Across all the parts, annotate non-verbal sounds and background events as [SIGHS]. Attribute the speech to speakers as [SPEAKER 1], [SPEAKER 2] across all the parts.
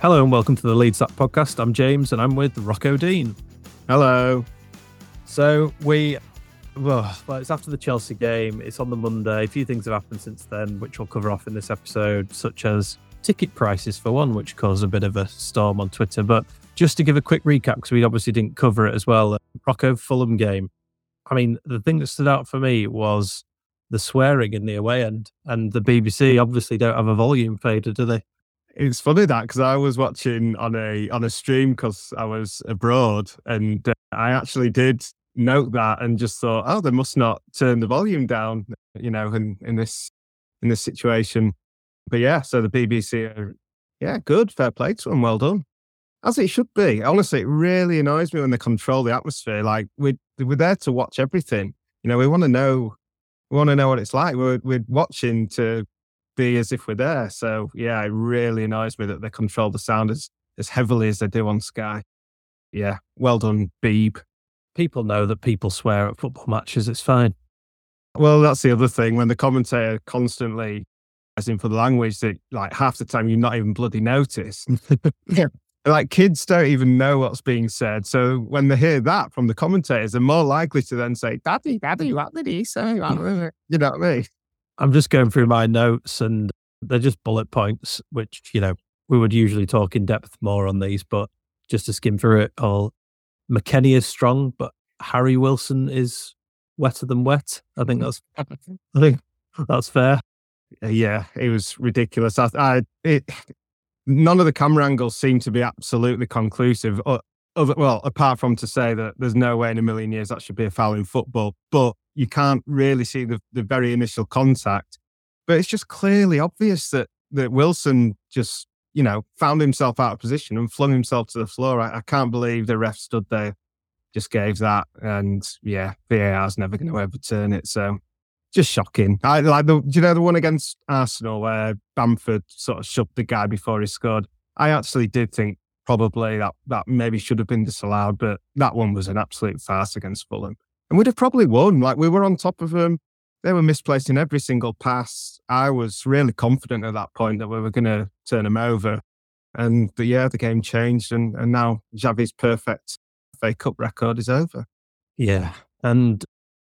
[SPEAKER 1] Hello and welcome to the Leeds Up podcast. I'm James and I'm with Rocco Dean.
[SPEAKER 2] Hello.
[SPEAKER 1] So we, well, it's after the Chelsea game. It's on the Monday. A few things have happened since then, which we'll cover off in this episode, such as ticket prices for one, which caused a bit of a storm on Twitter. But just to give a quick recap, because we obviously didn't cover it as well, uh, Rocco Fulham game. I mean, the thing that stood out for me was the swearing in the away end, and the BBC obviously don't have a volume fader, do they?
[SPEAKER 2] It's funny that because I was watching on a on a stream because I was abroad, and uh, I actually did note that and just thought, oh, they must not turn the volume down, you know, in in this in this situation. But yeah, so the BBC are yeah, good, fair play to them, well done, as it should be. Honestly, it really annoys me when they control the atmosphere. Like we we're there to watch everything. You know, we want to know we want to know what it's like. We're we're watching to be as if we're there. So yeah, it really annoys me that they control the sound as, as heavily as they do on Sky. Yeah, well done, Beeb.
[SPEAKER 1] People know that people swear at football matches. It's fine.
[SPEAKER 2] Well, that's the other thing. When the commentator constantly, as in for the language, that like half the time you're not even bloody notice. [LAUGHS] yeah. Like kids don't even know what's being said. So when they hear that from the commentators, they're more likely to then say, Daddy, Daddy, what did he say? [LAUGHS] you know what I mean?
[SPEAKER 1] I'm just going through my notes and they're just bullet points, which, you know, we would usually talk in depth more on these, but just to skim through it all, McKennie is strong, but Harry Wilson is wetter than wet. I think that's, [LAUGHS] I think that's fair.
[SPEAKER 2] Uh, yeah, it was ridiculous. I, I it, none of the camera angles seem to be absolutely conclusive. Uh, other, well, apart from to say that there's no way in a million years that should be a foul in football, but you can't really see the, the very initial contact. But it's just clearly obvious that that Wilson just, you know, found himself out of position and flung himself to the floor. I, I can't believe the ref stood there, just gave that. And yeah, VAR's never going to overturn it. So just shocking. I like the, do you know the one against Arsenal where Bamford sort of shoved the guy before he scored? I actually did think probably that that maybe should have been disallowed, but that one was an absolute farce against Fulham and we'd have probably won. Like we were on top of them. They were misplacing every single pass. I was really confident at that point that we were going to turn them over. And the, yeah, the game changed, and, and now Javi's perfect FA Cup record is over.
[SPEAKER 1] Yeah. And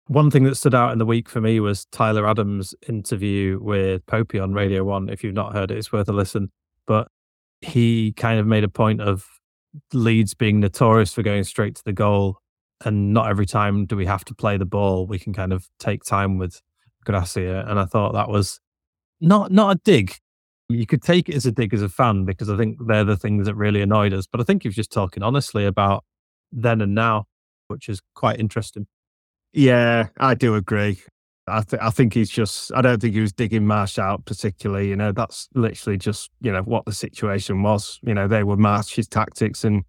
[SPEAKER 1] one thing that stood out in the week for me was Tyler Adams' interview with Popey on Radio One. If you've not heard it, it's worth a listen. But he kind of made a point of Leeds being notorious for going straight to the goal and not every time do we have to play the ball. We can kind of take time with Gracia, and I thought that was not not a dig. You could take it as a dig as a fan because I think they're the things that really annoyed us. But I think he was just talking honestly about then and now, which is quite interesting.
[SPEAKER 2] Yeah, I do agree. I, th- I think he's just, I don't think he was digging Marsh out particularly. You know, that's literally just, you know, what the situation was. You know, they were Marsh's tactics and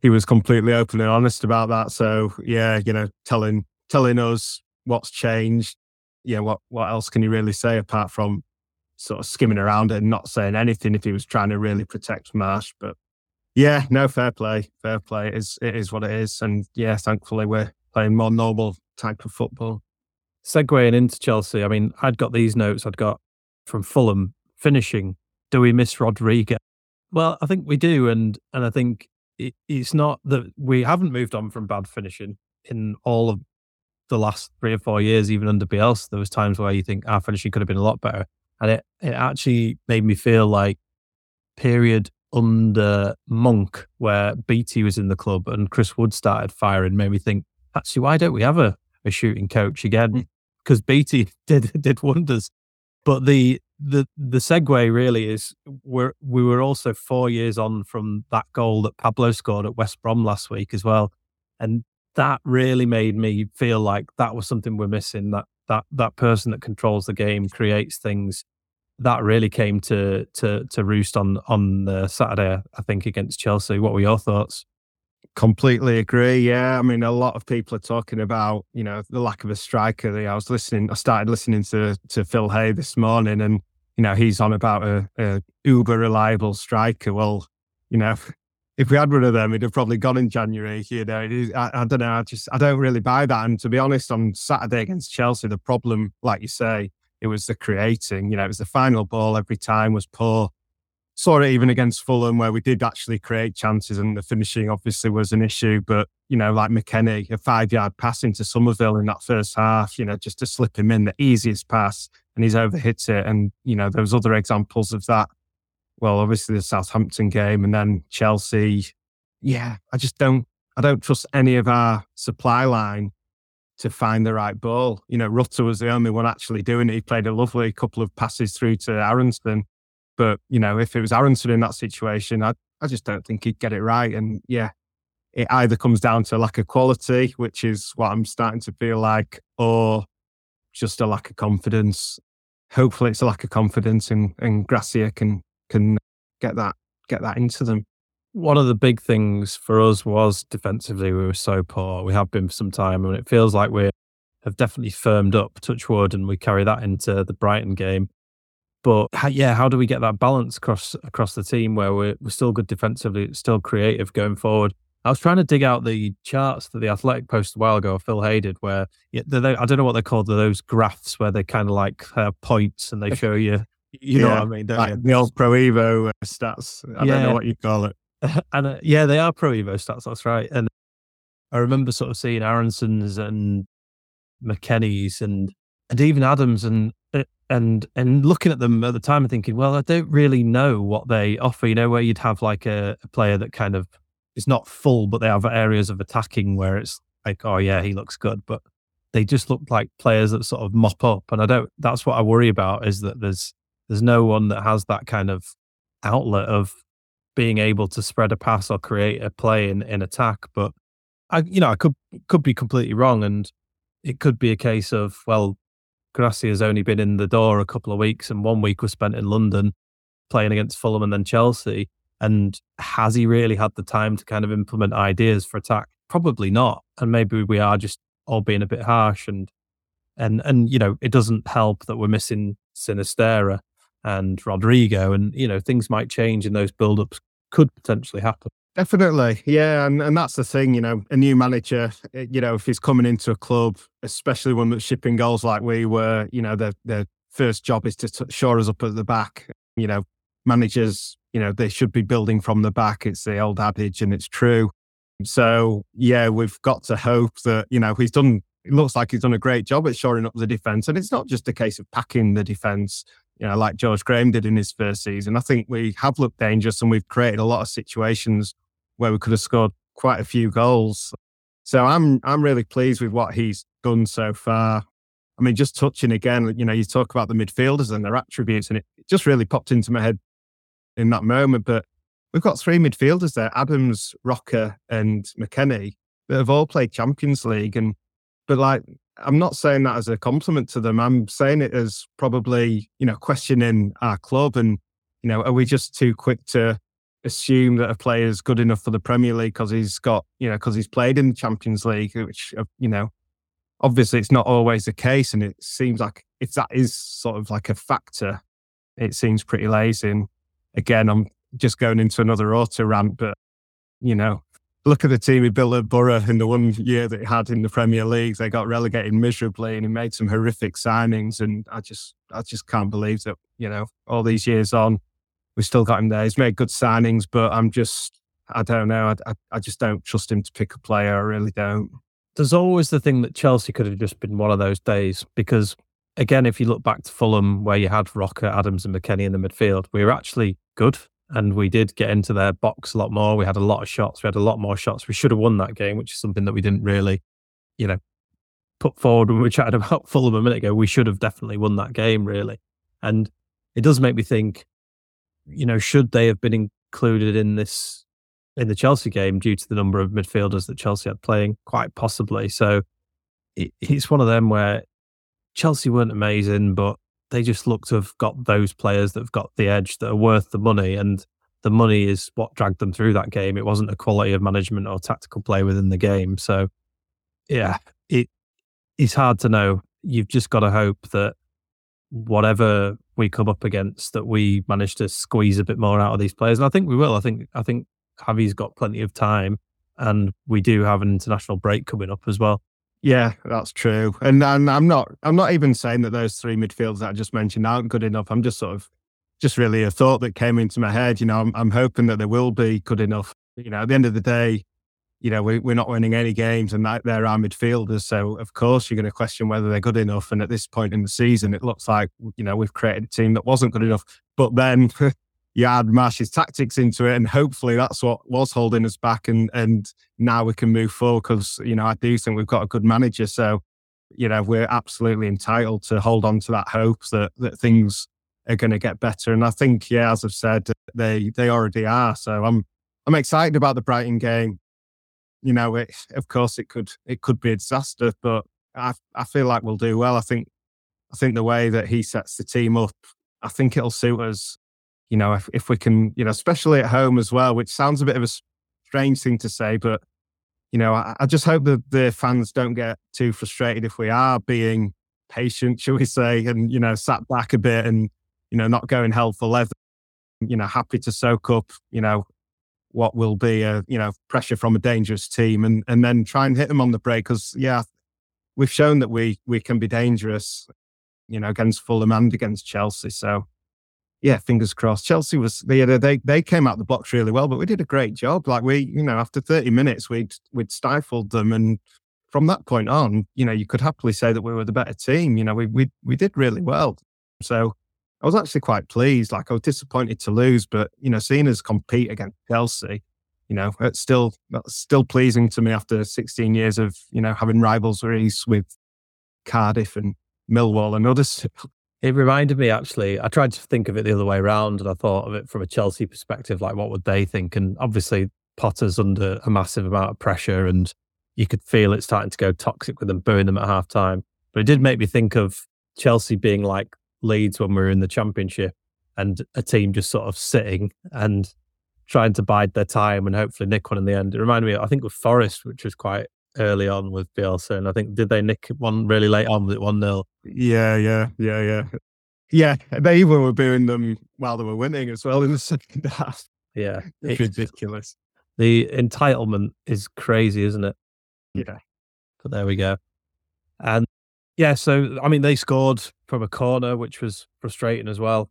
[SPEAKER 2] he was completely open and honest about that. So yeah, you know, telling telling us what's changed. Yeah, what what else can he really say apart from sort of skimming around it and not saying anything if he was trying to really protect Marsh? But yeah, no, fair play, fair play. It is it is what it is, and yeah, thankfully we're playing more normal type of football.
[SPEAKER 1] Segueing into Chelsea, I mean, I'd got these notes I'd got from Fulham finishing. Do we miss Rodriguez? Well, I think we do, and and I think it, it's not that we haven't moved on from bad finishing in all of the last three or four years, even under Bielsa. There was times where you think our finishing could have been a lot better, and it it actually made me feel like period under Monk where Beattie was in the club and Chris Wood started firing made me think actually why don't we have a, a shooting coach again because mm. Beattie [LAUGHS] did did wonders but the the the segue really is we're we were also four years on from that goal that Pablo scored at West Brom last week as well, and that really made me feel like that was something we're missing. That that that person that controls the game, creates things. That really came to to to roost on on the Saturday, I think, against Chelsea. What were your thoughts?
[SPEAKER 2] Completely agree. Yeah, I mean, a lot of people are talking about you know the lack of a striker. I was listening. I started listening to to Phil Hay this morning, and you know he's on about a, a uber reliable striker. Well, you know, [LAUGHS] if we had one of them, it'd have probably gone in January. You know, I, I don't know. I just I don't really buy that. And to be honest, on Saturday against Chelsea, the problem, like you say, it was the creating. You know, it was the final ball every time was poor saw it even against Fulham where we did actually create chances and the finishing obviously was an issue. But, you know, like McKennie, a five yard pass into Summerville in that first half, you know, just to slip him in the easiest pass and he's overhit it. And, you know, there was other examples of that. Well, obviously the Southampton game and then Chelsea. Yeah, I just don't, I don't trust any of our supply line to find the right ball. You know, Rutter was the only one actually doing it. He played a lovely couple of passes through to Aaronson but, you know, if it was Aaronson in that situation, I, I just don't think he'd get it right. And yeah, it either comes down to lack of quality, which is what I'm starting to feel like, or just a lack of confidence. Hopefully it's a lack of confidence and, and Gracia can can get that get that into them.
[SPEAKER 1] One of the big things for us was defensively we were so poor. We have been for some time and it feels like we have definitely firmed up, touch wood, and we carry that into the Brighton game. But how, yeah, how do we get that balance across across the team where we're, we're still good defensively, still creative going forward? I was trying to dig out the charts that the Athletic posted a while ago, Phil Hay did, where yeah, they, I don't know what they're called, those graphs where they kind of like have points and they show you, you know what I mean?
[SPEAKER 2] Like the old Pro Evo uh, stats. I yeah. don't know what you call it. [LAUGHS]
[SPEAKER 1] and uh, yeah, they are Pro Evo stats. That's right. And I remember sort of seeing Aaronson's and McKennie's and and even Adams and Uh, and and looking at them at the time and thinking, well, I don't really know what they offer. You know, where you'd have like a, a player that kind of is not full, but they have areas of attacking where it's like, oh yeah, he looks good, but they just look like players that sort of mop up. And I don't. That's what I worry about is that there's there's no one that has that kind of outlet of being able to spread a pass or create a play in, in attack. But I, you know, I could could be completely wrong, and it could be a case of well, Has only been in the door a couple of weeks, and one week was spent in London playing against Fulham and then Chelsea. And has he really had the time to kind of implement ideas for attack? Probably not. And maybe we are just all being a bit harsh and and and you know, it doesn't help that we're missing Sinisterra and Rodrigo and you know, things might change and those build ups could potentially happen.
[SPEAKER 2] Definitely, yeah, and and that's the thing, you know, a new manager, eh, you know, if he's coming into a club, especially one that's shipping goals like we were, you know, their their first job is to t- shore us up at the back. You know, managers, you know, they should be building from the back. It's the old adage, and it's true. So yeah, we've got to hope that you know he's done. It looks like he's done a great job at shoring up the defense, and it's not just a case of packing the defense you know, like George Graham did in his first season. I think we have looked dangerous and we've created a lot of situations where we could have scored quite a few goals. So I'm I'm really pleased with what he's done so far. I mean, just touching again, you know, you talk about the midfielders and their attributes, and it just really popped into my head in that moment. But we've got three midfielders there: Adams, Roca, and McKennie that have all played Champions League. And but like, I'm not saying that as a compliment to them. I'm saying it as probably you know questioning our club and you know, are we just too quick to assume that a player is good enough for the Premier League because he's got, you know, because he's played in the Champions League, which, uh, you know, obviously it's not always the case. And it seems like if that is sort of like a factor, it seems pretty lazy. And again, I'm just going into another auto rant, but you know, look at the team he built at Boro in the one year that he had in the Premier League. They got relegated miserably and he made some horrific signings. And I just, I just can't believe that, you know, all these years on, we still got him there. He's made good signings, but I'm just, I don't know. I, I, I just don't trust him to pick a player. I really don't.
[SPEAKER 1] There's always the thing that Chelsea could have just been one of those days because, again, if you look back to Fulham, where you had Roca, Adams, and McKennie in the midfield, we were actually good and we did get into their box a lot more. We had a lot of shots. We had a lot more shots. We should have won that game, which is something that we didn't really, you know, put forward when we [LAUGHS] chatted about Fulham a minute ago. We should have definitely won that game, really. And it does make me think, you know, should they have been included in this in the Chelsea game due to the number of midfielders that Chelsea had playing? Quite possibly. So it, it's one of them where Chelsea weren't amazing, but they just look to have got those players that have got the edge that are worth the money. And the money is what dragged them through that game. It wasn't a quality of management or tactical play within the game. So, yeah, it it's hard to know. You've just got to hope that whatever we come up against, that we manage to squeeze a bit more out of these players. And I think we will. I think I think Javi's got plenty of time, and we do have an international break coming up as well.
[SPEAKER 2] Yeah, that's true. And, and I'm not I'm not even saying that those three midfielders that I just mentioned aren't good enough. I'm just sort of just really a thought that came into my head. You know, I'm, I'm hoping that they will be good enough. You know, at the end of the day, you know, we, we're not winning any games and they're our midfielders. So, of course, you're going to question whether they're good enough. And at this point in the season, it looks like, you know, we've created a team that wasn't good enough. But then [LAUGHS] you add Marsch's tactics into it, and hopefully that's what was holding us back. And and now we can move forward because you know I do think we've got a good manager. So you know we're absolutely entitled to hold on to that hope that that things are going to get better. And I think yeah, as I've said, they they already are. So I'm I'm excited about the Brighton game. You know, it, of course it could it could be a disaster, but I I feel like we'll do well. I think I think the way that he sets the team up, I think it'll suit us you know, if, if we can, you know, especially at home as well, which sounds a bit of a strange thing to say, but, you know, I, I just hope that the fans don't get too frustrated if we are being patient, shall we say, and, you know, sat back a bit and, you know, not going hell for leather, you know, happy to soak up, you know, what will be a, you know, pressure from a dangerous team and, and then try and hit them on the break. Cause yeah, we've shown that we, we can be dangerous, you know, against Fulham and against Chelsea. So, yeah, fingers crossed. Chelsea was they they they came out the box really well, but we did a great job. Like we, you know, after 30 minutes, we'd we'd stifled them, and from that point on, you know, you could happily say that we were the better team. You know, we we we did really well. So I was actually quite pleased. Like I was disappointed to lose, but you know, seeing us compete against Chelsea, you know, it's still that's still pleasing to me after 16 years of you know having rivalries with Cardiff and Millwall and others. [LAUGHS]
[SPEAKER 1] It reminded me actually, I tried to think of it the other way around and I thought of it from a Chelsea perspective, like what would they think? And obviously, Potter's under a massive amount of pressure and you could feel it starting to go toxic with them, booing them at half time. But it did make me think of Chelsea being like Leeds when we were in the championship and a team just sort of sitting and trying to bide their time and hopefully nick one in the end. It reminded me, I think, of Forest, which was quite early on with Bielsa, and I think did they nick one really late on with it one 0
[SPEAKER 2] Yeah, yeah, yeah, yeah, yeah. They even were booing them while they were winning as well in the [LAUGHS] second half.
[SPEAKER 1] Yeah,
[SPEAKER 2] it's, it's ridiculous.
[SPEAKER 1] The entitlement is crazy, isn't it?
[SPEAKER 2] Yeah,
[SPEAKER 1] but there we go. And yeah, so I mean, they scored from a corner, which was frustrating as well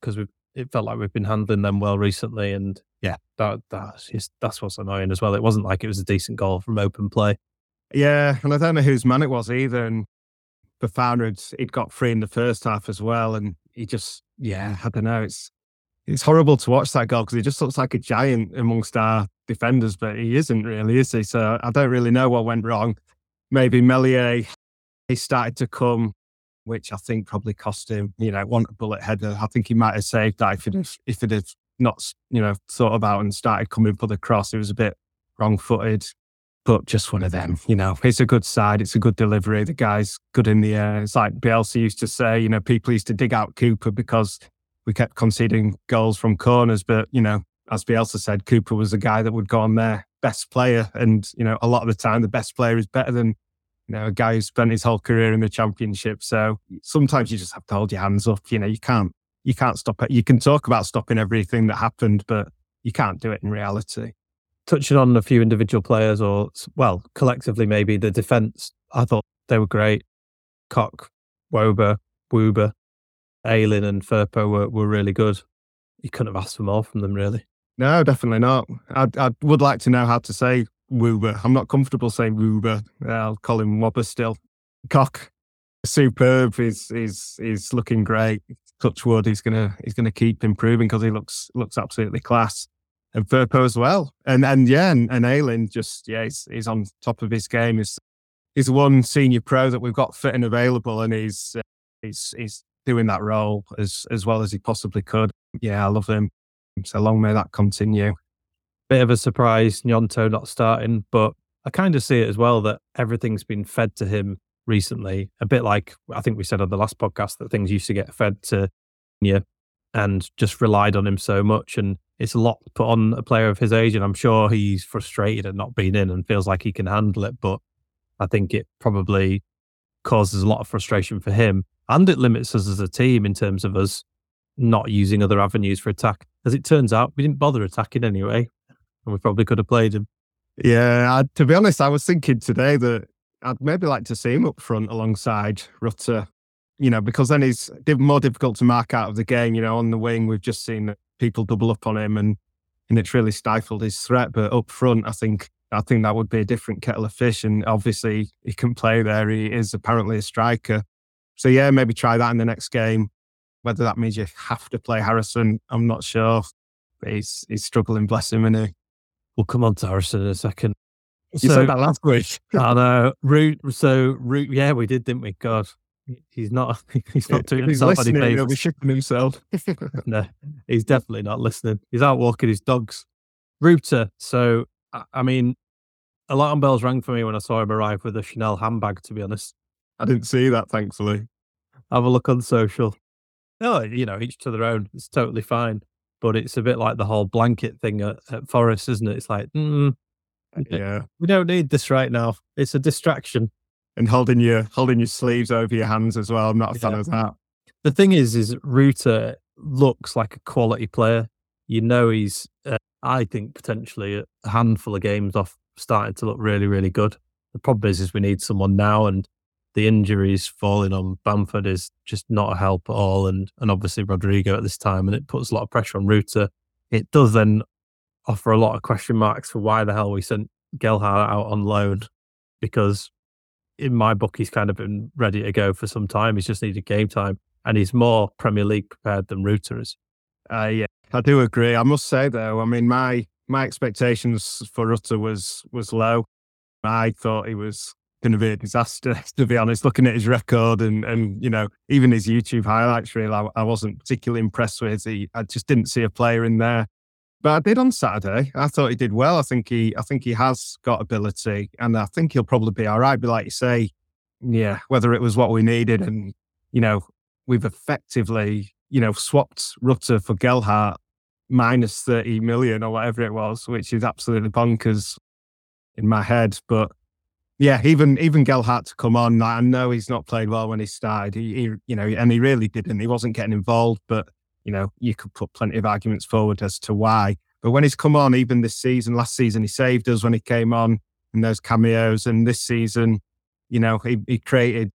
[SPEAKER 1] because we it felt like we've been handling them well recently, and yeah, that that's just, that's what's annoying as well. It wasn't like it was a decent goal from open play.
[SPEAKER 2] Yeah, and I don't know whose man it was either. And Fofana had he'd got free in the first half as well, and he just yeah, I don't know. It's it's horrible to watch that goal because he just looks like a giant amongst our defenders, but he isn't really, is he? So I don't really know what went wrong. Maybe Meslier he started to come, which I think probably cost him. You know, one bullet header. I think he might have saved that if it had, if it had not, you know, thought about and started coming for the cross. It was a bit wrong footed, but just one of them, you know. It's a good side, it's a good delivery. The guy's good in the air. It's like Bielsa used to say, you know, people used to dig out Cooper because we kept conceding goals from corners. But, you know, as Bielsa said, Cooper was the guy that would go on there, best player. And, you know, a lot of the time, the best player is better than You know, a guy who spent his whole career in the championship. So sometimes you just have to hold your hands up. You know, you can't you can't stop it. You can talk about stopping everything that happened, but you can't do it in reality.
[SPEAKER 1] Touching on a few individual players, or well, collectively maybe the defense. I thought they were great. Koch, Wöber, Wöber, Ayling, and Firpo were, were really good. You couldn't have asked for more from them, really.
[SPEAKER 2] No, definitely not. I, I would like to know how to say Wöber. I'm not comfortable saying Wöber. I'll call him Wobber still. Koch, superb. He's he's he's looking great. Touchwood, he's gonna he's gonna keep improving because he looks looks absolutely class. And Firpo as well. And and yeah, and, and just yeah, he's he's on top of his game. He's he's one senior pro that we've got fit and available, and he's uh, he's he's doing that role as as well as he possibly could. Yeah, I love him. So long may that continue.
[SPEAKER 1] Bit of a surprise, Gnonto not starting, but I kind of see it as well that everything's been fed to him recently. A bit like I think we said on the last podcast that things used to get fed to you and just relied on him so much. And it's a lot put on a player of his age. And I'm sure he's frustrated at not being in and feels like he can handle it. But I think it probably causes a lot of frustration for him. And it limits us as a team in terms of us not using other avenues for attack. As it turns out, we didn't bother attacking anyway, and we probably could have played him.
[SPEAKER 2] Yeah, I, to be honest, I was thinking today that I'd maybe like to see him up front alongside Rutter, you know, because then he's more difficult to mark out of the game. You know, on the wing, we've just seen people double up on him and and it's really stifled his threat. But up front, I think I think that would be a different kettle of fish. And obviously, he can play there. He is apparently a striker. So yeah, maybe try that in the next game. Whether that means you have to play Harrison, I'm not sure. But he's he's struggling, bless him, and he.
[SPEAKER 1] We'll come on to Harrison in a second.
[SPEAKER 2] You so, said that last week. [LAUGHS]
[SPEAKER 1] I know. Root. So root. Yeah, we did, didn't we? God, he's not. [LAUGHS] He's not doing
[SPEAKER 2] he's
[SPEAKER 1] himself
[SPEAKER 2] listening,
[SPEAKER 1] any
[SPEAKER 2] He'll be shitting himself. [LAUGHS]
[SPEAKER 1] no, he's definitely not listening. He's out walking his dogs. Rooter. So I- I mean, alarm bells rang for me when I saw him arrive with a Chanel handbag. To be honest,
[SPEAKER 2] I didn't see that, thankfully.
[SPEAKER 1] have a look on social. No, you know, each to their own. It's totally fine. But it's a bit like the whole blanket thing at, at Forest, isn't it? It's like, mm,
[SPEAKER 2] Yeah,
[SPEAKER 1] we don't need this right now. It's a distraction.
[SPEAKER 2] and holding your holding your sleeves over your hands as well. I'm not a fan
[SPEAKER 1] Yeah.
[SPEAKER 2] of that.
[SPEAKER 1] The thing is, is Rutter looks like a quality player. You know, he's, uh, I think, potentially a handful of games off starting to look really, really good. The problem is, is we need someone now, and the injuries falling on Bamford is just not a help at all, and and obviously Rodrigo at this time, and it puts a lot of pressure on Rutter. It does then offer a lot of question marks for why the hell we sent Gelhardt out on loan, because in my book he's kind of been ready to go for some time. He's just needed game time, and he's more Premier League prepared than Rutter is.
[SPEAKER 2] Uh, yeah, I do agree. I must say though, I mean my my expectations for Rutter was was low. I thought he was going to be a disaster. [LAUGHS] To be honest, looking at his record and and you know even his YouTube highlights reel, I, I wasn't particularly impressed with. He, I just didn't see a player in there. But I did on Saturday. I thought he did well. I think he I think he has got ability, and I think he'll probably be all right. But like you say, yeah, whether it was what we needed, and you know we've effectively you know swapped Rutter for Gelhardt minus 30 million or whatever it was, which is absolutely bonkers in my head. But yeah, even even to come on, I know he's not played well when he started. He, he you know, and he really didn't. He wasn't getting involved, but you know, you could put plenty of arguments forward as to why. But when he's come on, even this season, last season, he saved us when he came on in those cameos, and this season, you know, he, he created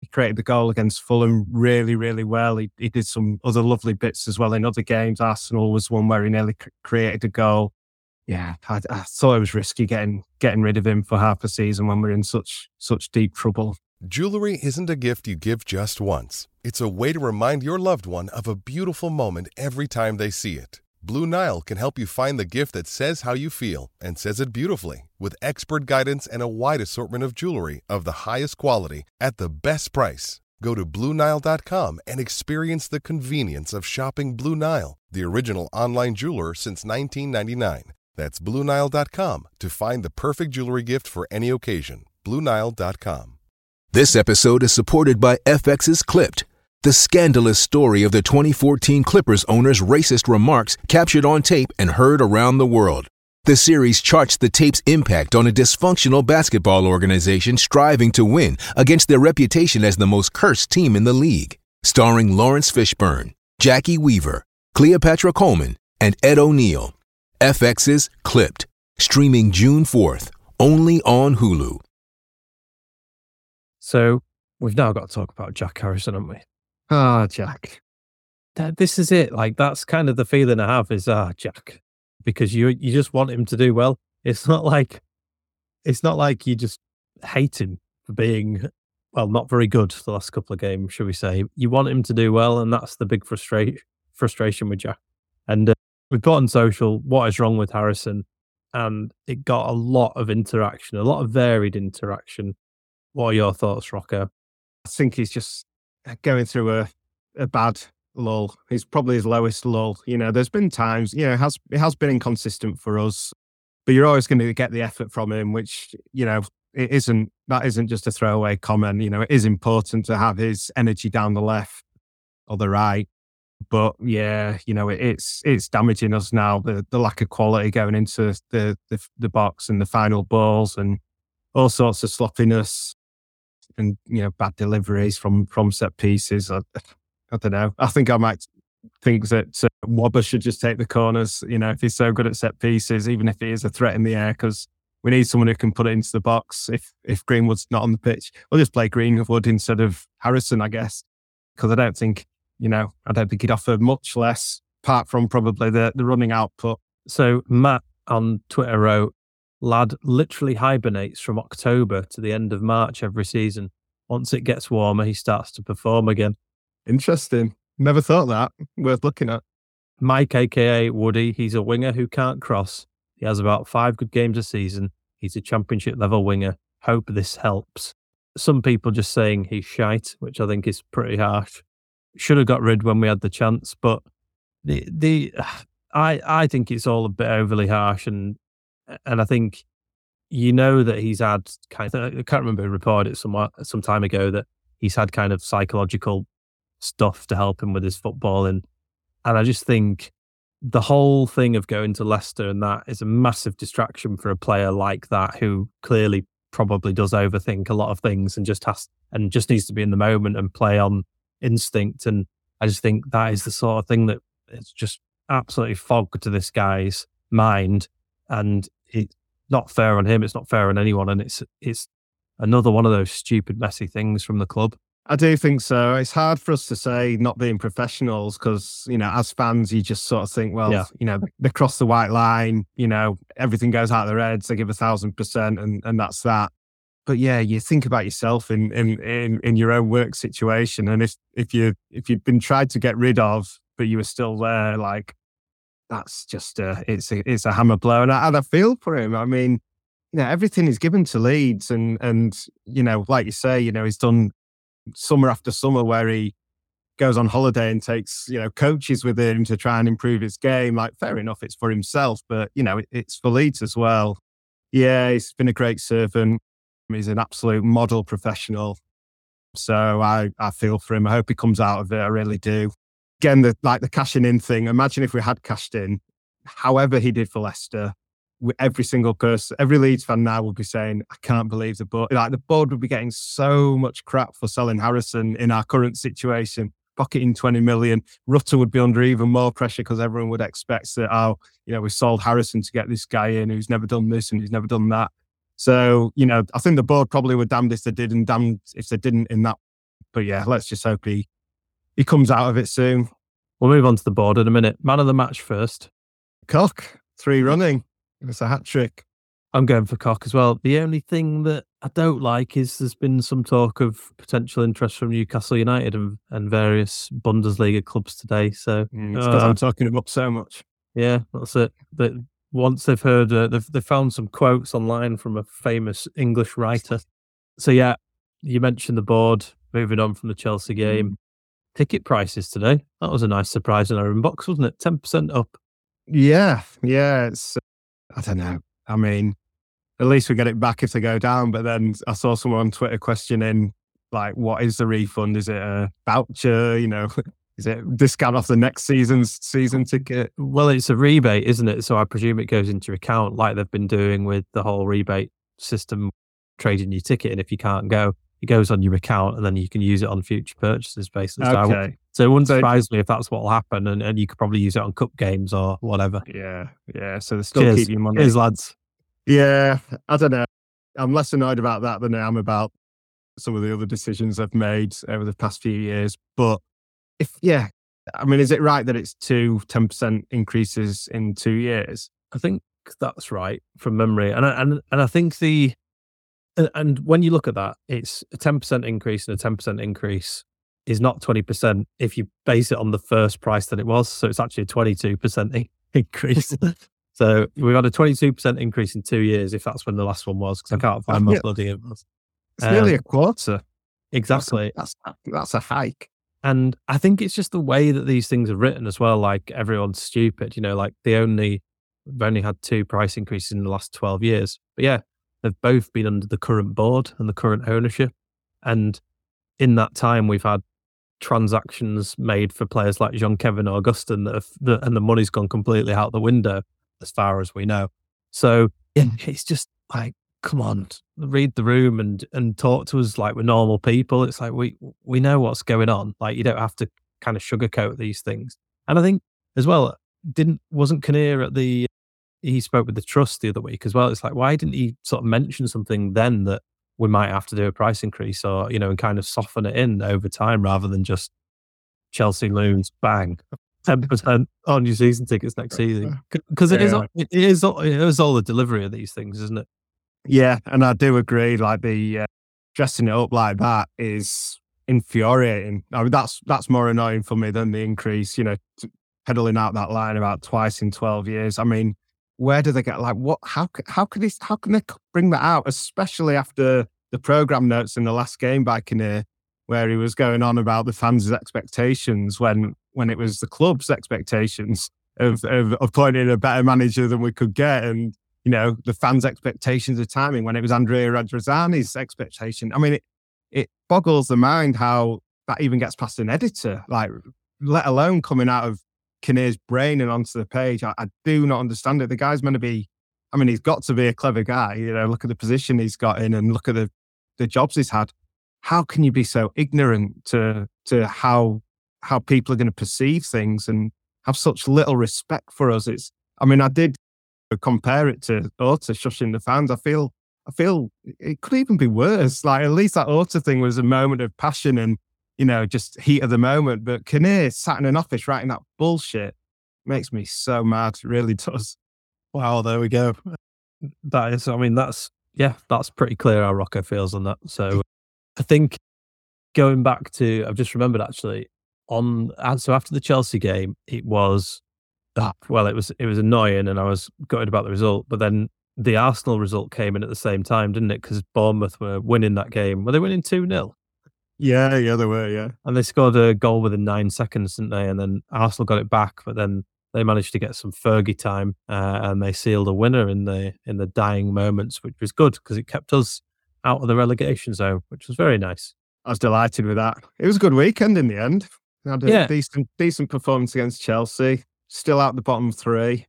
[SPEAKER 2] he created the goal against Fulham really, really well. He, he did some other lovely bits as well in other games. Arsenal was one where he nearly created a goal. Yeah, I, I thought it was risky getting getting rid of him for half a season when we're in such such deep trouble.
[SPEAKER 3] Jewelry isn't a gift you give just once. It's a way to remind your loved one of a beautiful moment every time they see it. Blue Nile can help you find the gift that says how you feel and says it beautifully with expert guidance and a wide assortment of jewelry of the highest quality at the best price. Go to BlueNile.com and experience the convenience of shopping Blue Nile, the original online jeweler since 1999. That's BlueNile.com to find the perfect jewelry gift for any occasion. BlueNile.com.
[SPEAKER 4] This episode is supported by FX's Clipped, the scandalous story of the 2014 Clippers owner's racist remarks captured on tape and heard around the world. The series charts the tape's impact on a dysfunctional basketball organization striving to win against their reputation as the most cursed team in the league. Starring Laurence Fishburne, Jacki Weaver, Cleopatra Coleman, and Ed O'Neill. FX's Clipped, streaming June 4th, only on Hulu.
[SPEAKER 1] So we've now got to talk about Jack Harrison, haven't we?
[SPEAKER 2] Ah, Jack.
[SPEAKER 1] That, this is it. Like that's kind of the feeling I have is ah Jack, because you you just want him to do well. It's not like it's not like you just hate him for being well not very good the last couple of games, should we say? You want him to do well, and that's the big frustration frustration with Jack. And uh, we put on social what is wrong with Harrison, and it got a lot of interaction, a lot of varied interaction. What are your thoughts, Rocco?
[SPEAKER 2] I think he's just uh, going through a, a bad lull. He's probably his lowest lull. You know, there's been times, you know, has it has been inconsistent for us, but you're always going to get the effort from him, which, you know, it isn't that isn't just a throwaway comment. You know, it is important to have his energy down the left or the right. But yeah, you know, it, it's it's damaging us now. The the lack of quality going into the, the the box and the final balls and all sorts of sloppiness and you know bad deliveries from from set pieces. I, I don't know. I think I might think that uh, Wobber should just take the corners. You know, if he's so good at set pieces, even if he is a threat in the air, because we need someone who can put it into the box. If if Greenwood's not on the pitch, we'll just play Greenwood instead of Harrison, I guess, because I don't think you know I don't think he'd offer much less apart from probably the the running output.
[SPEAKER 1] So Matt on Twitter wrote, "Lad literally hibernates from October to the end of March every season. Once it gets warmer, he starts to perform again."
[SPEAKER 2] Interesting. Never thought that. Worth looking at.
[SPEAKER 1] Mike, aka Woody, he's a winger who can't cross. He has about five good games a season. He's a championship level winger. Hope this helps. Some people just saying he's shite, which I think is pretty harsh. Should have got rid when we had the chance, but the the [SIGHS] I I think it's all a bit overly harsh, and and I think you know that he's had kind of I can't remember who reported it some some time ago that he's had kind of psychological stuff to help him with his football and And I just think the whole thing of going to Leicester and that is a massive distraction for a player like that who clearly probably does overthink a lot of things and just has and just needs to be in the moment and play on instinct. And I just think that is the sort of thing that it's just absolutely fogged to this guy's mind. And it's not fair on him. It's not fair on anyone. And it's it's another one of those stupid, messy things from the club.
[SPEAKER 2] I do think so. It's hard for us to say not being professionals because, you know, as fans, you just sort of think, well, yeah. you know, they cross the white line, you know, everything goes out of their heads, they give a thousand percent and, and that's that. But yeah, you think about yourself in, in, in, in your own work situation. And if, if you, if you've been tried to get rid of, but you were still there, like that's just a, it's a, it's a hammer blow. And I, and I feel for him. I mean, you know, everything is given to Leeds and, and, you know, like you say, you know, he's done summer after summer where he goes on holiday and takes you know coaches with him to try and improve his game. Like fair enough, it's for himself, but you know it, it's for Leeds as well. Yeah, he's been a great servant. He's an absolute model professional. So I I feel for him. I hope he comes out of it. I really do. Again, the like the cashing in thing. Imagine if we had cashed in, however he did for Leicester, every single person, every Leeds fan now would be saying, I can't believe the board. Like the board would be getting so much crap for selling Harrison in our current situation, pocketing 20 million. Rutter would be under even more pressure because everyone would expect that, oh, you know, we sold Harrison to get this guy in who's never done this and who's never done that. So, you know, I think the board probably were damned if they did and damned if they didn't in that. But yeah, let's just hope he, he comes out of it soon.
[SPEAKER 1] We'll move on to the board in a minute. Man of the match first.
[SPEAKER 2] Koch, three running. It's a hat trick.
[SPEAKER 1] I'm going for Koch as well. The only thing that I don't like is there's been some talk of potential interest from Newcastle United and, and various Bundesliga clubs today. So
[SPEAKER 2] mm, it's because uh, I'm talking about so much.
[SPEAKER 1] Yeah, that's it. But once they've heard, uh, they've they found some quotes online from a famous English writer. So yeah, you mentioned the board. Moving on from the Chelsea game, mm. ticket prices today. That was a nice surprise in our inbox, wasn't it? Ten percent up.
[SPEAKER 2] Yeah, yeah. It's I don't know. I mean, at least we get it back if they go down. But then I saw someone on Twitter questioning, like, what is the refund? Is it a voucher? You know, [LAUGHS] Is it discount off the next season's season ticket?
[SPEAKER 1] Well, it's a rebate, isn't it? So I presume it goes into your account like they've been doing with the whole rebate system, trading your ticket. And if you can't go, it goes on your account and then you can use it on future purchases basically.
[SPEAKER 2] Okay.
[SPEAKER 1] So it wouldn't
[SPEAKER 2] So-
[SPEAKER 1] surprise me if that's what will happen and, and you could probably use it on cup games or whatever.
[SPEAKER 2] Yeah, yeah. So they still
[SPEAKER 1] Cheers.
[SPEAKER 2] keep your money.
[SPEAKER 1] Cheers, lads.
[SPEAKER 2] Yeah, I don't know. I'm less annoyed about that than I am about some of the other decisions I've made over the past few years. But if, yeah, I mean, is it right that it's two 10% increases in two years?
[SPEAKER 1] I think that's right from memory, and I, and and I think the and- and when you look at that, it's a ten percent increase and a ten percent increase is not twenty percent if you base it on the first price that it was. So it's actually a twenty two percent [LAUGHS] increase. so we've had a twenty two percent increase in two years, if that's when the last one was, because I can't find my bloody.
[SPEAKER 2] It's nearly
[SPEAKER 1] Um,
[SPEAKER 2] a quarter. That's a-
[SPEAKER 1] Exactly.
[SPEAKER 2] That's, that's a hike.
[SPEAKER 1] And I think it's just the way that these things are written as well. Like everyone's stupid, you know, like they only, they've only had two price increases in the last 12 years. But yeah, they've both been under the current board and the current ownership. And in that time, we've had transactions made for players like Jean Kevin Augustin that have, that, and the money's gone completely out the window as far as we know. So yeah, hmm. it's just like, come on, read the room and and talk to us like we're normal people. It's like we we know what's going on. Like you don't have to kind of sugarcoat these things. And I think as well, didn't wasn't Kinnear at the he spoke with the trust the other week as well. It's like why didn't he sort of mention something then that we might have to do a price increase or you know and kind of soften it in over time rather than just Chelsea loons bang. Ten percent on your season tickets next season because it is
[SPEAKER 2] Yeah.
[SPEAKER 1] all- it is all- it is all the delivery of these things, isn't it?
[SPEAKER 2] Yeah, and I do agree. Like the uh, dressing it up like that is infuriating. I mean, that's that's more annoying for me than the increase. You know, peddling out that line about twice in twelve years. I mean, where do they get like what? How how could this? How can they bring that out? Especially after the program notes in the last game by Kinnear, where he was going on about the fans' expectations when when it was the club's expectations of of appointing a better manager than we could get and you know, the fans' expectations of timing when it was Andrea Radrizzani's expectation. I mean, it, it boggles the mind how that even gets past an editor, like, let alone coming out of Kinnear's brain and onto the page. I, I do not understand it. The guy's meant to be, I mean, he's got to be a clever guy. You know, look at the position he's got in and look at the, the jobs he's had. How can you be so ignorant to to how how people are going to perceive things and have such little respect for us? It's I mean, I did compare it to Orta shushing the fans. I feel, I feel it could even be worse. Like at least that Orta thing was a moment of passion and you know just heat of the moment. But Kinnear sat in an office writing that bullshit makes me so mad. It really does.
[SPEAKER 1] Wow, there we go. That is, I mean, that's yeah, that's pretty clear how Rocco feels on that. So I think going back to, I've just remembered actually on so after the Chelsea game, it was ah, well, it was it was annoying, and I was gutted about the result. But then the Arsenal result came in at the same time, didn't it? Because Bournemouth were winning that game. Were they winning two 0
[SPEAKER 2] Yeah, yeah, they were. Yeah,
[SPEAKER 1] and they scored a goal within nine seconds, didn't they? And then Arsenal got it back, but then they managed to get some Fergie time, uh, and they sealed a winner in the in the dying moments, which was good because it kept us out of the relegation zone, which was very nice.
[SPEAKER 2] I was delighted with that. It was a good weekend in the end. Had a
[SPEAKER 1] Yeah.
[SPEAKER 2] decent, decent performance against Chelsea. Still out the bottom three,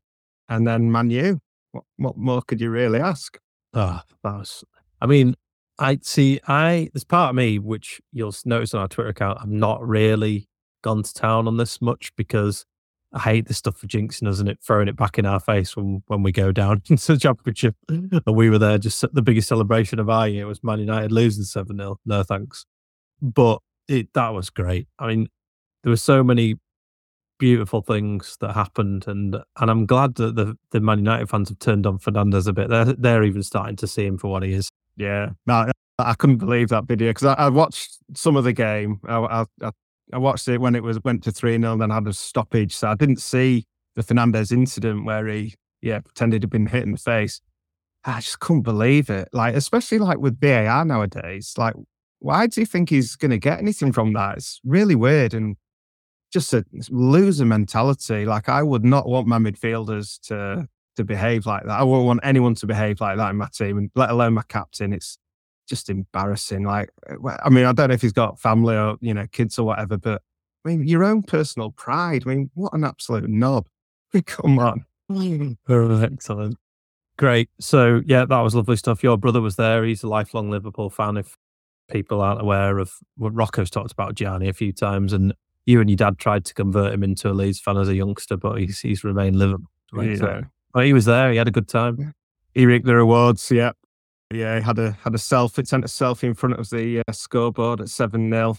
[SPEAKER 2] and then Man U. What, what more could you really ask?
[SPEAKER 1] Ah, that was. I mean, I see. I there's part of me which you'll notice on our Twitter account. I'm not really gone to town on this much because I hate this stuff for jinxing us and it throwing it back in our face when when we go down [LAUGHS] into the championship. and we were there just the biggest celebration of our year was Man United losing seven 0 No thanks, but it that was great. I mean, there were so many beautiful things that happened, and and I'm glad that the the Man United fans have turned on Fernandes a bit. They're they're even starting to see him for what he is.
[SPEAKER 2] Yeah, no, I couldn't believe that video because I, I watched some of the game. I, I, I- watched it when it was went to three 0 then had a stoppage, so I didn't see the Fernandes incident where he yeah pretended to have been hit in the face. I just couldn't believe it. Like especially like with VAR nowadays, like why do you think he's going to get anything from that? It's really weird and just a loser mentality. Like I would not want my midfielders to to behave like that. I wouldn't want anyone to behave like that in my team, and let alone my captain. It's just embarrassing. Like, uh, I mean, I don't know if he's got family or you know kids or whatever, but I mean, your own personal pride. I mean, what an absolute knob. [LAUGHS] Come on. [LAUGHS]
[SPEAKER 1] Excellent. Great. So, yeah, that was lovely stuff. Your brother was there. He's a lifelong Liverpool fan. If people aren't aware of what Rocco's talked about Gianni a few times, and you and your dad tried to convert him into a Leeds fan as a youngster, but he's, he's remained Liverpool. Right? So, well, he was there. He had a good time.
[SPEAKER 2] He reaped the rewards. Yeah. Yeah, he had a had a selfie, sent a selfie in front of the uh, scoreboard at seven 0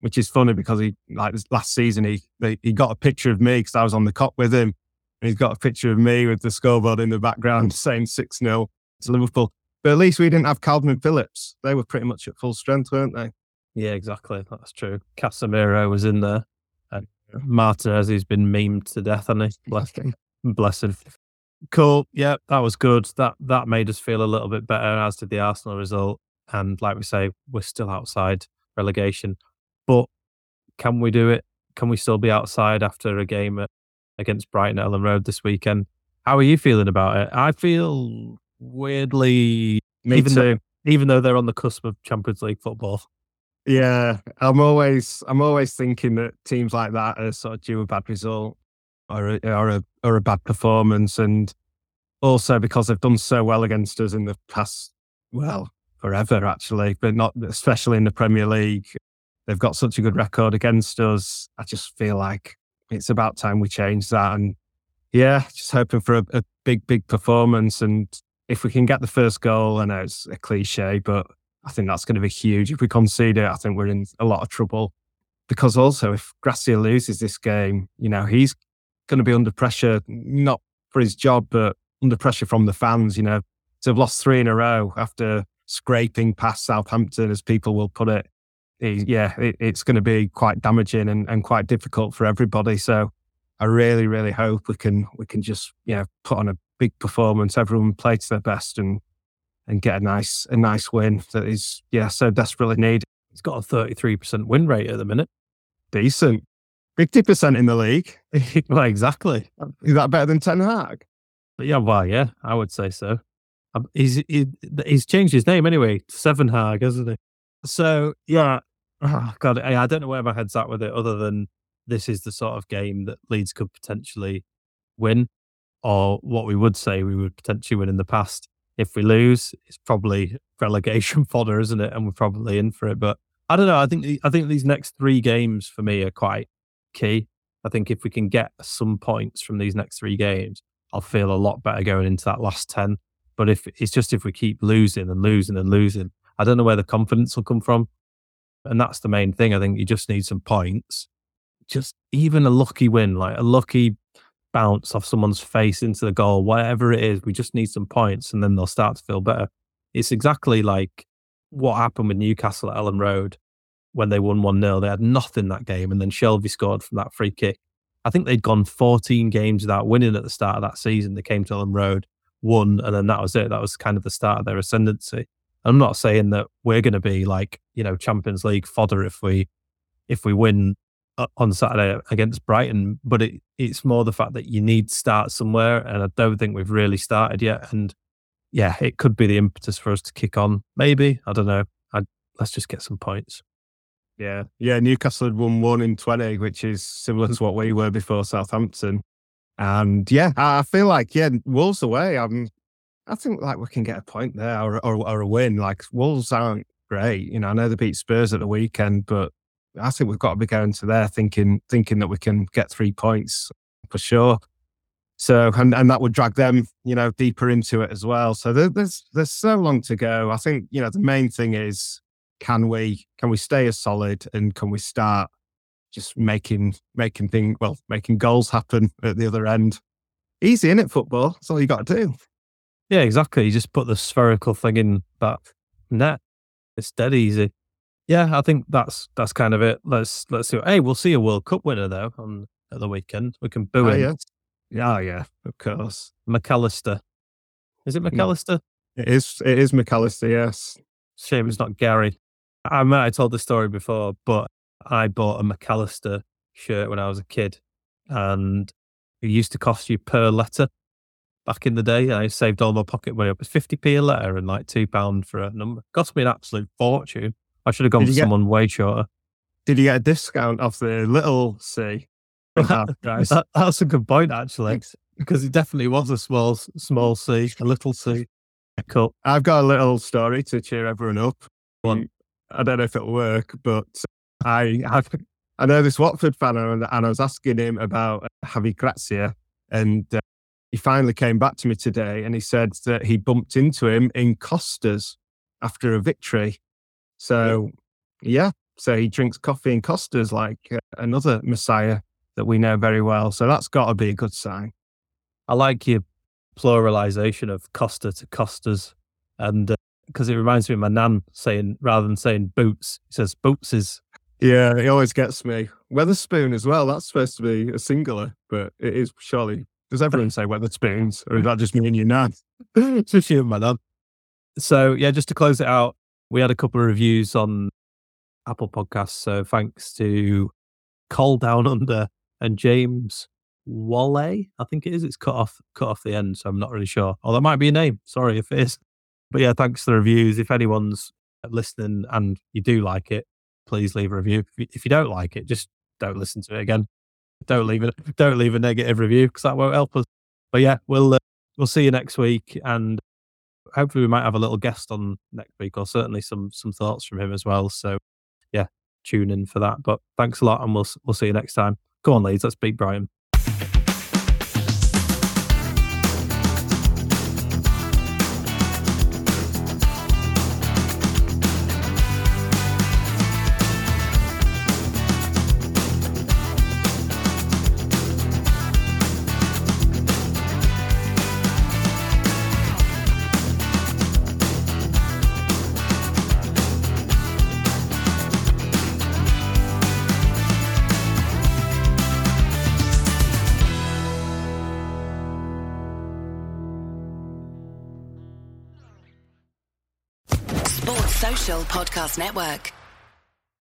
[SPEAKER 2] which is funny because he like last season he he got a picture of me because I was on the Kop with him, and he's got a picture of me with the scoreboard in the background [LAUGHS] saying six 0 to Liverpool. But at least we didn't have Kalvin Phillips. They were pretty much at full strength, weren't they?
[SPEAKER 1] Yeah, exactly. That's true. Casemiro was in there. And Martinez, he's been memed to death, hasn't he? Bless him. Bless him. Cool. Yeah, that was good. That that made us feel a little bit better, as did the Arsenal result. And like we say, we're still outside relegation. But can we do it? Can we still be outside after a game at, against Brighton at Elland Road this weekend? How are you feeling about it? I feel weirdly,
[SPEAKER 2] Me
[SPEAKER 1] even
[SPEAKER 2] too.
[SPEAKER 1] though even though they're on the cusp of Champions League football.
[SPEAKER 2] Yeah, I'm always I'm always thinking that teams like that are sort of due a bad result or a, or a or a bad performance, and also because they've done so well against us in the past, well, forever actually, but not especially in the Premier League. They've got such a good record against us. I just feel like it's about time we change that, and yeah, just hoping for a, a big big performance. And if we can get the first goal, I know it's a cliche, but I think that's going to be huge. If we concede it, I think we're in a lot of trouble. Because also, if Gracia loses this game, you know, he's going to be under pressure, not for his job, but under pressure from the fans, you know, to have lost three in a row after scraping past Southampton, as people will put it. Yeah, it, it's going to be quite damaging and, and quite difficult for everybody. So I really, really hope we can we can just, you know, put on a big performance, everyone play to their best and and get a nice a nice win that is yeah so desperately needed.
[SPEAKER 1] He's got a 33% win rate at the minute.
[SPEAKER 2] Decent, fifty percent in the league. [LAUGHS]
[SPEAKER 1] well, exactly.
[SPEAKER 2] Is that better than Ten Hag?
[SPEAKER 1] But yeah, well, yeah, I would say so. Um, he's he, he's changed his name anyway, Seven Hag, hasn't he? So yeah, oh, God, I, I don't know where my head's at with it, other than this is the sort of game that Leeds could potentially win, or what we would say we would potentially win in the past. If we lose, it's probably [LAUGHS] relegation fodder, isn't it? And we're probably in for it. But I don't know. I think I think these next three games for me are quite key. I think if we can get some points from these next three games, I'll feel a lot better going into that last ten. But if it's just if we keep losing and losing and losing, I don't know where the confidence will come from. And that's the main thing. I think you just need some points. Just even a lucky win, like a lucky bounce off someone's face into the goal, whatever it is, we just need some points and then they'll start to feel better. It's exactly like what happened with Newcastle at Elland Road when they won 1 0. They had nothing that game and then Shelvey scored from that free kick. I think they'd gone 14 games without winning at the start of that season. They came to Elland Road, won, and then that was it. That was kind of the start of their ascendancy. I'm not saying that we're going to be like, you know, Champions League fodder if we if we win on Saturday against Brighton, but it, it's more the fact that you need to start somewhere, and I don't think we've really started yet. And yeah, it could be the impetus for us to kick on. Maybe I don't know. I, let's just get some points.
[SPEAKER 2] Yeah, yeah. Newcastle had won one in twenty, which is similar to what we were before Southampton. And yeah, I feel like yeah, Wolves away. I'm, I think like we can get a point there or, or or a win. Like Wolves aren't great, you know. I know they beat Spurs at the weekend, but I think we've got to be going to there thinking thinking that we can get three points for sure. So and and that would drag them, you know, deeper into it as well. So there, there's there's so long to go. I think you know the main thing is can we can we stay as solid and can we start just making making thing well making goals happen at the other end. Easy in it football. That's all you got to do.
[SPEAKER 1] Yeah, exactly. You just put the spherical thing in that net. It's dead easy. Yeah, I think that's that's kind of it. Let's let's see. Hey, we'll see a World Cup winner though on at the weekend. We can boo
[SPEAKER 2] Oh,
[SPEAKER 1] him.
[SPEAKER 2] yeah. Yeah, oh, yeah, of course.
[SPEAKER 1] McAllister. Is it McAllister?
[SPEAKER 2] It is it is McAllister, yes.
[SPEAKER 1] Shame it's not Gary. I might have told the story before, but I bought a McAllister shirt when I was a kid, and it used to cost you per letter back in the day. I saved all my pocket money up. It was fifty p a letter and like two pound for a number. Cost me an absolute fortune. I should have gone
[SPEAKER 2] Did
[SPEAKER 1] for
[SPEAKER 2] you get-
[SPEAKER 1] someone way shorter.
[SPEAKER 2] Did you get a discount off the little C? [LAUGHS]
[SPEAKER 1] Guys, that, that's a good point actually, because it definitely was a small small C, a little C. Cool.
[SPEAKER 2] I've got a little story to cheer everyone up. One, I don't know if it'll work, but I have, I know this Watford fan, and, and I was asking him about uh, Javi Gracia, and uh, he finally came back to me today, and he said that he bumped into him in Costa's after a victory. So, yeah, so he drinks coffee and Costa's like uh, another Messiah that we know very well. So that's got to be a good sign.
[SPEAKER 1] I like your pluralization of Costa to Costas, and because uh, it reminds me of my nan saying rather than saying boots, he says bootses.
[SPEAKER 2] Yeah, he always gets me. Wetherspoon as well. That's supposed to be a singular, but it is surely. Does everyone say Wetherspoons, or is that just me and your nan?
[SPEAKER 1] It's [LAUGHS] just you and my nan. So yeah, just to close it out, we had a couple of reviews on Apple Podcasts. So thanks to Call Down Under and James Wale, I think it is. It's cut off cut off the end, so I'm not really sure. Oh, that might be a name. Sorry if it is. But yeah, thanks for the reviews. If anyone's listening and you do like it, please leave a review. If you don't like it, just don't listen to it again. Don't leave it. Don't leave a negative review because that won't help us. But yeah, we'll uh, we'll see you next week, and hopefully we might have a little guest on next week, or certainly some some thoughts from him as well. So yeah, tune in for that. But thanks a lot, and we'll we'll see you next time. Go on, Leeds. Let's beat Brighton.
[SPEAKER 5] Network.